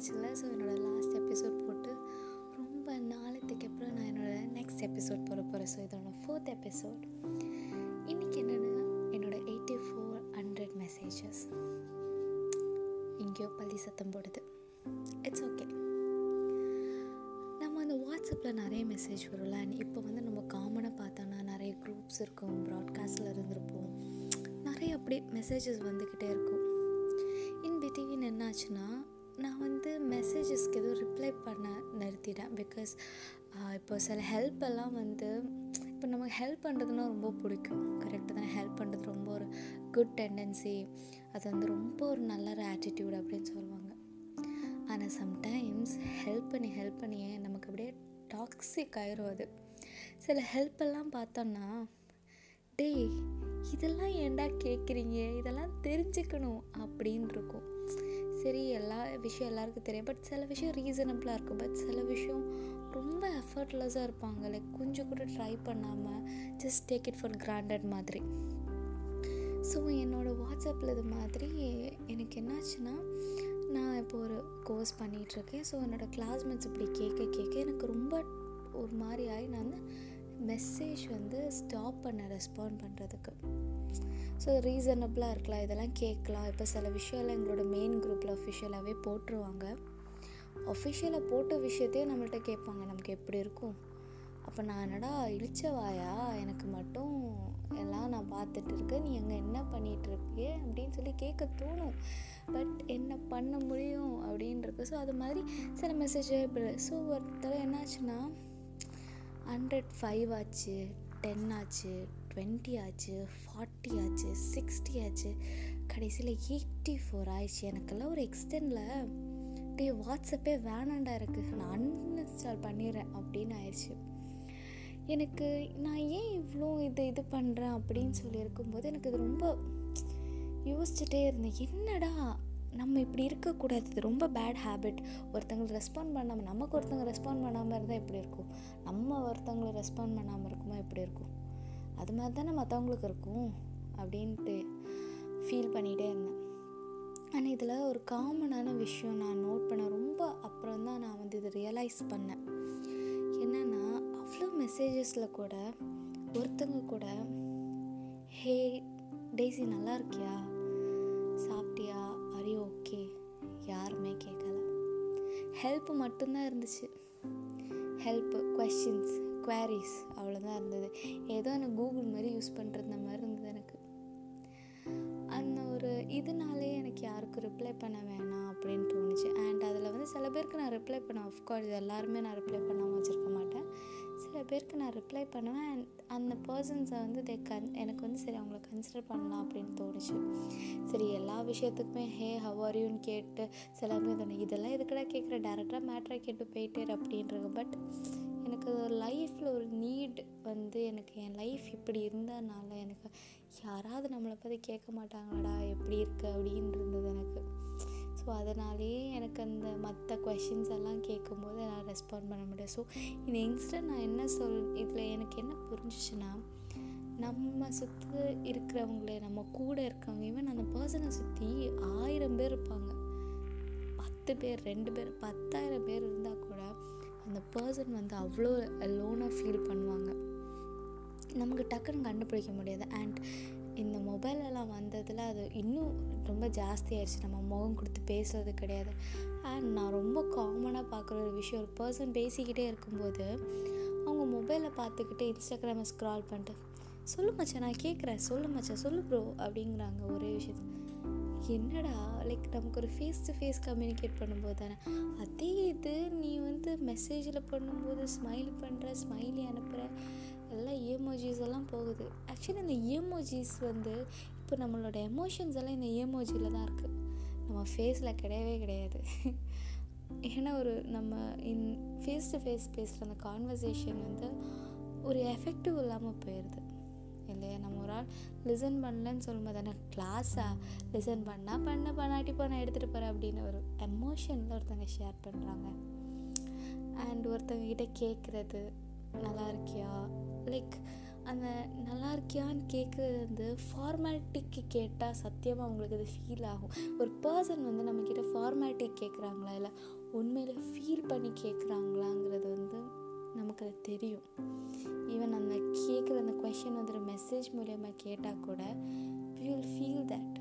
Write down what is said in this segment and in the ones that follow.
ஆச்சுல்ல. So என்னோடய last episode போட்டு ரொம்ப நாளத்துக்கு அப்புறம் நான் என்னோடய நெக்ஸ்ட் எபிசோட் போட போகிறேன் ஸோ இதோட ஃபோர்த் எபிசோட் இன்றைக்கி என்னென்னா என்னோடய எயிட்டி ஃபோர் ஹண்ட்ரட் மெசேஜஸ் எங்கேயோ பள்ளி சத்தம் போடுது. இட்ஸ் ஓகே நம்ம அந்த வாட்ஸ்அப்பில் நிறைய மெசேஜ் வரும்ல இப்போ வந்து நம்ம காமனாக பார்த்தோன்னா நிறைய குரூப்ஸ் இருக்கும் ப்ராட்காஸ்டில் இருந்திருப்போம். நிறைய அப்படி மெசேஜஸ் வந்துக்கிட்டே இருக்கும். இன் பிட்வீன் என்னாச்சுன்னா நான் வந்து மெசேஜஸ்க்கு எதுவும் ரிப்ளை பண்ண நிறுத்திட்டேன். பிகாஸ் இப்போ சில ஹெல்ப் எல்லாம் வந்து இப்போ நமக்கு ஹெல்ப் பண்ணுறதுன்னா ரொம்ப பிடிக்கும். கரெக்டாக தானே? ஹெல்ப் பண்ணுறது ரொம்ப ஒரு குட் டெண்டன்சி அது வந்து ரொம்ப ஒரு நல்ல ஒரு ஆட்டிடியூட் அப்படின்னு சொல்லுவாங்க. ஆனால் சம்டைம்ஸ் ஹெல்ப் பண்ணி ஹெல்ப் பண்ணியே நமக்கு அப்படியே டாக்ஸிக் ஆயிரும் அது. சில ஹெல்ப் எல்லாம் பார்த்தோன்னா டேய் இதெல்லாம் ஏன்டா கேட்குறீங்க இதெல்லாம் தெரிஞ்சுக்கணும். அப்படின்னு இருக்கும். சரி எல்லா விஷயம் எல்லாருக்கும் தெரியும். பட் சில விஷயம் ரீசனபிளாக இருக்கும். பட் சில விஷயம் ரொம்ப எஃபர்ட்லெஸ்ஸாக இருப்பாங்க. லைக் கொஞ்சம் கூட ட்ரை பண்ணாமல் just take it for granted மாதிரி. ஸோ என்னோடய வாட்ஸ்அப்பில் இது மாதிரி எனக்கு என்னாச்சுன்னா நான் இப்போ ஒரு கோர்ஸ் பண்ணிகிட்ருக்கேன் ஸோ என்னோடய கிளாஸ்மேட்ஸ் இப்படி கேட்க கேட்க எனக்கு ரொம்ப ஒரு மாதிரி ஆகி நான் வந்து மெசேஜ் வந்து ஸ்டாப் பண்ண ரெஸ்பாண்ட் பண்ணுறதுக்கு ஸோ ரீசனபிளாக இருக்கலாம். இதெல்லாம் கேட்கலாம். இப்போ சில விஷயம்லாம் எங்களோட மெயின் குரூப்பில் அஃபிஷியலாகவே போட்டுருவாங்க. அஃபிஷியலாக போட்ட விஷயத்தையே நம்மள்ட்ட கேட்பாங்க. நமக்கு எப்படி இருக்கும்? அப்போ நான் என்னடா இழிச்சவாயா எனக்கு மட்டும் எல்லாம் நான் பார்த்துட்டு இருக்கேன். நீ அங்கே என்ன பண்ணிகிட்டு இருப்பியே அப்படின்னு சொல்லி கேட்க தோணும். பட் என்ன பண்ண முடியும் அப்படின்றது ஸோ அது மாதிரி சில மெசேஜ் ஸோ ஒருத்தர் என்னாச்சுன்னா ஹண்ட்ரட் ஃபைவ் ஆச்சு டென் ஆச்சு டுவெண்ட்டி ஆச்சு ஃபார்ட்டி ஆச்சு சிக்ஸ்டி ஆச்சு. கடைசியில் எயிட்டி ஃபோர் ஆயிடுச்சு. எனக்கெல்லாம் ஒரு எக்ஸ்டெண்டில் டே வாட்ஸ்அப்பே வேணாண்டா இருக்குது நான் அன்இன்ஸ்டால் பண்ணிடுறேன் அப்படின்னு ஆயிடுச்சு. எனக்கு நான் ஏன் இவ்வளோ இது இது பண்ணுறேன் அப்படின்னு சொல்லி இருக்கும்போது எனக்கு இது ரொம்ப யோசிச்சுட்டே இருந்தேன். என்னடா நம்ம இப்படி இருக்கக்கூடாது. இது ரொம்ப பேட் ஹேபிட் ஒருத்தங்களுக்கு ரெஸ்பாண்ட் பண்ணாமல் நமக்கு ஒருத்தங்க ரெஸ்பாண்ட் பண்ணாமல் இருந்தால் எப்படி இருக்கும்? நம்ம ஒருத்தங்களை ரெஸ்பாண்ட் பண்ணாமல் இருக்குமா எப்படி இருக்கும்? அது மாதிரி தானே மற்றவங்களுக்கு இருக்கும் அப்படின்ட்டு ஃபீல் பண்ணிகிட்டே இருந்தேன். ஆனால் இதில் ஒரு காமனான விஷயம் நான் நோட் பண்ண ரொம்ப அப்புறம் தான் நான் வந்து இதை ரியலைஸ் பண்ணேன். என்னென்னா அவ்வளோ மெசேஜஸில் கூட ஒருத்தங்க கூட ஹே டெய்ஸி நல்லா இருக்கியா? சாப்பிட்டியா? மாதிரி ஓகே. யாருமே கேட்கல ஹெல்ப் மட்டும்தான் இருந்துச்சு. ஹெல்ப்பு கொஷின்ஸ் குவாரிஸ் அவ்வளோதான் இருந்தது. ஏதோ எனக்கு கூகுள் மாதிரி யூஸ் பண்ணுறது மாதிரி இருந்தது எனக்கு. அந்த ஒரு இதனாலே எனக்கு யாருக்கும் ரிப்ளை பண்ண வேணாம் அப்படின்னு தோணுச்சு. அண்ட் அதில் வந்து சில பேருக்கு நான் ரிப்ளை பண்ண ஆஃப்கோர்ஸ் எல்லாருமே நான் ரிப்ளை பண்ணாமல் வச்சுருக்க மாட்டேன். சில பேருக்கு நான் ரிப்ளை பண்ணுவேன் அண்ட் அந்த பர்சன்ஸை வந்து தே கன் எனக்கு வந்து சரி அவங்கள கன்சிடர் பண்ணலாம் அப்படின்னு தோணுச்சு. சரி எல்லா விஷயத்துக்குமே ஹே ஹவரியூன்னு கேட்டு சில பேர் தோணும் இதெல்லாம் எதுக்கடா கேட்குற டேரெக்டாக மேட்ராக கேட்டு போயிட்டேர் அப்படின்றது. பட் எனக்கு லைஃப்பில் ஒரு நீட் வந்து எனக்கு என் லைஃப் இப்படி இருந்ததுனால எனக்கு யாராவது நம்மளை பற்றி கேட்க மாட்டாங்கடா எப்படி இருக்கு? அப்படின்னு இருந்தது எனக்கு ஸோ அதனாலேயே எனக்கு அந்த மற்ற கொஷின்ஸ் எல்லாம் கேட்கும்போது நான் ரெஸ்பாண்ட் பண்ண முடியாது ஸோ இந்த இன்ஸ்டன்ட் நான் என்ன சொல் இதில் எனக்கு என்ன புரிஞ்சிச்சுன்னா நம்ம சுற்றி இருக்கிறவங்களே நம்ம கூட இருக்கவங்க ஈவன் அந்த பர்சனை சுற்றி ஆயிரம் பேர் இருப்பாங்க. பத்து பேர் ரெண்டு பேர் பத்தாயிரம் பேர் இருந்தால் கூட அந்த பர்சன் வந்து அவ்வளோ லோனாக ஃபீல் பண்ணுவாங்க. நமக்கு டக்குன்னு கண்டுபிடிக்க முடியாது. அண்ட் இந்த மொபைலெல்லாம் வந்ததில் அது இன்னும் ரொம்ப ஜாஸ்தி ஆயிடுச்சு. நம்ம முகம் கொடுத்து பேசுறது கிடையாது. அண்ட் நான் ரொம்ப காமனாக பார்க்குற ஒரு விஷயம் ஒரு பர்சன் பேசிக்கிட்டே இருக்கும்போது அவங்க மொபைலை பார்த்துக்கிட்டு இன்ஸ்டாகிராமை ஸ்க்ரால் பண்ணிட்டு சொல்லு மச்சா நான் கேட்குறேன் சொல்லு மச்சா சொல்லு ப்ரோ அப்படிங்கிறாங்க ஒரே விஷயத்து என்னடா? லைக் நமக்கு ஒரு ஃபேஸ் டு ஃபேஸ் கம்யூனிகேட் பண்ணும்போது தானே. அதே இது நீ வந்து மெசேஜில் பண்ணும்போது ஸ்மைல் பண்ணுற ஸ்மைலி அனுப்புகிற எல்லாம் ஏமோஜிஸ் எல்லாம் போகுது. ஆக்சுவலி இந்த ஏமோஜிஸ் வந்து இப்போ நம்மளோட எமோஷன்ஸ் எல்லாம் இந்த ஏமோஜியில் தான் இருக்குது நம்ம ஃபேஸில் கிடையவே கிடையாது. ஏன்னா ஒரு நம்ம இன் ஃபேஸ் டு ஃபேஸ் பேசுகிற அந்த கான்வர்சேஷன் வந்து ஒரு எஃபெக்டிவ் இல்லாமல் போயிடுது இல்லையா? நம்ம ஒரு ஆள் லிசன் பண்ணலன்னு சொல்லும்போது தானே கிளாஸாக லிசன் பண்ணால் பண்ண பண்ணாட்டி போ நான் எடுத்துகிட்டு போகிறேன் அப்படின்னு ஒரு எமோஷனில் ஒருத்தவங்க ஷேர் பண்ணுறாங்க அண்ட் ஒருத்தவங்க கிட்டே கேட்குறது நல்லா இருக்கியா? லைக் அந்த நல்லா இருக்கியான்னு கேட்குறது வந்து ஃபார்மாலிட்டிக்கு கேட்டால் சத்தியமாக அவங்களுக்கு அது ஃபீல் ஆகும். ஒரு பர்சன் வந்து நம்மக்கிட்ட ஃபார்மாலிட்டி கேட்குறாங்களா இல்லை உண்மையில் ஃபீல் பண்ணி கேட்குறாங்களாங்கிறது வந்து நமக்கு அது தெரியும். ஈவன் அந்த கேட்குற அந்த கொஷின் வந்து ஒரு மெசேஜ் மூலயமா கேட்டால் கூட வி வில் ஃபீல் தட்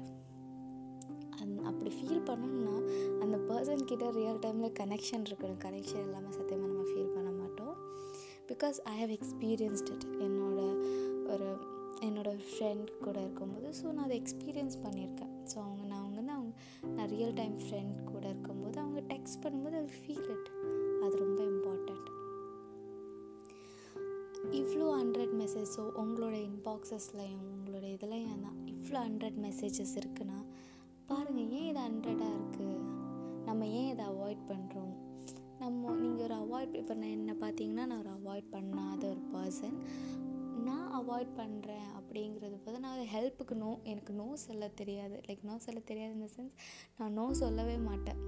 அந் அப்படி ஃபீல் பண்ணணும்னா அந்த பர்சன் கிட்ட ரியல் டைமில் கனெக்ஷன் இருக்கணும். கனெக்ஷன் இல்லாமல் சத்தியமாக because I have experienced it என்னோட ஒரு என்னோட ஃப்ரெண்ட் கூட இருக்கும்போது ஸோ நான் அதை எக்ஸ்பீரியன்ஸ் பண்ணியிருக்கேன். ஸோ அவங்க நான் அவங்க வந்து அவங்க நான் ரியல் டைம் ஃப்ரெண்ட் கூட இருக்கும்போது அவங்க டெக்ஸ்ட் பண்ணும்போது அது ஃபீல் இட் அது ரொம்ப இம்பார்ட்டண்ட் இவ்வளோ ஹண்ட்ரட் மெசேஜஸோ உங்களோட இன்பாக்ஸஸ்லையும் உங்களோட இதுலையும் தான் இவ்வளோ ஹண்ட்ரட் மெசேஜஸ் இருக்குன்னா பாருங்கள் ஏன் இது ஹண்ட்ரடாக இருக்குது நம்ம ஏன் இதை அவாய்ட் பண்ணுறோம் நம்ம நீங்கள் ஒரு அவாய்ட் இப்போ நான் என்ன பார்த்தீங்கன்னா நான் ஒரு அவாய்ட் பண்ணாத ஒரு பர்சன் நான் அவாய்ட் பண்ணுறேன் அப்படிங்கிறது பார்த்து நான் ஹெல்ப்புக்கு நோ எனக்கு நோ சொல்ல தெரியாது. லைக் நோ சொல்ல தெரியாது இந்த சென்ஸ் நான் நோ சொல்லவே மாட்டேன்.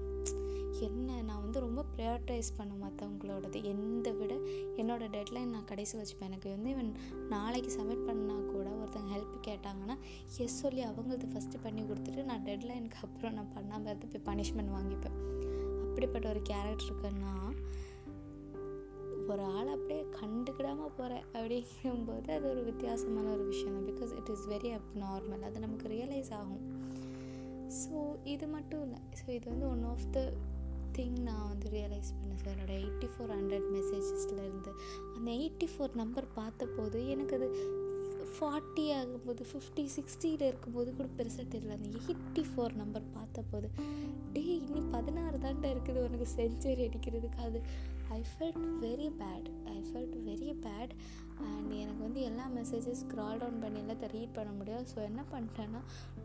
என்ன நான் வந்து ரொம்ப ப்ரையாரிட்டைஸ் பண்ண மற்றவங்களோடது எந்த விட என்னோடய டெட்லைன் நான் கடைசி வச்சுப்பேன். எனக்கு வந்து இவன் நாளைக்கு சப்மிட் பண்ணால் கூட ஒருத்தங்க ஹெல்ப் கேட்டாங்கன்னா எஸ் சொல்லி அவங்களது ஃபஸ்ட்டு பண்ணி கொடுத்துட்டு நான் டெட்லைனுக்கு அப்புறம் நான் பண்ணாமல் இருந்து போய் பனிஷ்மெண்ட் வாங்கிப்பேன். அப்படிப்பட்ட ஒரு கேரக்டர் இருக்குன்னா ஒரு ஆள் அப்படியே கண்டுக்கிடாமல் போகிறேன் அப்படிங்கும்போது அது ஒரு வித்தியாசமான ஒரு விஷயம் தான். Because it is very abnormal அது நமக்கு ரியலைஸ் ஆகும். ஸோ இது மட்டும் இல்லை. ஸோ இது வந்து ஒன் ஆஃப் த திங் நான் வந்து ரியலைஸ் பண்ணேன் சார் என்னோடய எயிட்டி ஃபோர் ஹண்ட்ரட் மெசேஜஸ்லேருந்து அந்த எயிட்டி ஃபோர் நம்பர் பார்த்தபோது எனக்கு அது ஃபார்ட்டி ஆகும்போது ஃபிஃப்டி சிக்ஸ்டியில் இருக்கும்போது கூட பெருசாக தெரியல. அந்த எயிட்டி ஃபோர் நம்பர் பார்த்தபோது டே இன்னி பதினாறு தாண்டா இருக்குது. உனக்கு செஞ்சுரி அடிக்கிறதுக்கு. அது I felt very bad I felt very bad and எனக்கு வந்து எல்லா மெசேஜஸ் ஸ்க்ரால் டவுன் பண்ணி எல்லாத்தையும் ரீட் பண்ண முடியும் ஸோ என்ன பண்ணிட்டேன்னா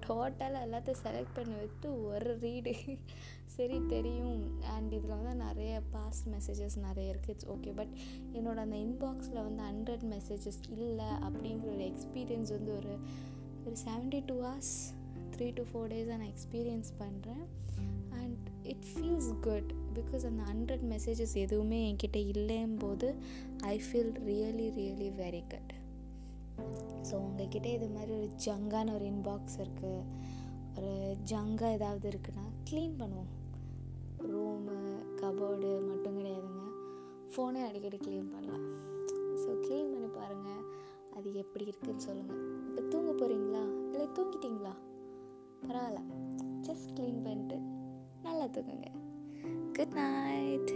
டோட்டலாக எல்லாத்தையும் செலக்ட் பண்ணி வைத்து ஒரு ரீடு சரி தெரியும். அண்ட் இதில் வந்து நிறைய பாஸ்ட் மெசேஜஸ் நிறைய இருக்குது இட்ஸ் ஓகே பட் என்னோட அந்த இன்பாக்ஸில் வந்து ஹண்ட்ரட் மெசேஜஸ் இல்லை அப்படிங்கிற ஒரு எக்ஸ்பீரியன்ஸ் வந்து ஒரு ஒரு seventy two hours three to four டேஸாக நான் எக்ஸ்பீரியன்ஸ் பண்ணுறேன் and it feels good because அந்த ஹண்ட்ரட் மெசேஜஸ் எதுவுமே என்கிட்ட இல்லையும் போது I feel really really very good so உங்ககிட்ட இது மாதிரி ஒரு ஜங்கான ஒரு இன்பாக்ஸ் இருக்குது ஒரு ஜங்காக ஏதாவது இருக்குன்னா க்ளீன் பண்ணுவோம். ரூமு கபோர்டு மட்டும் கிடையாதுங்க. ஃபோனே அடிக்கடி க்ளீன் பண்ணலாம். ஸோ க்ளீன் பண்ணி பாருங்கள் அது எப்படி இருக்குதுன்னு சொல்லுங்கள் இப்போ தூங்க போகிறீங்களா இல்லை தூங்கிட்டீங்களா? பரவாயில்ல. ஜஸ்ட் க்ளீன் பண்ணிட்டு நல்லா தூங்குங்க. Good night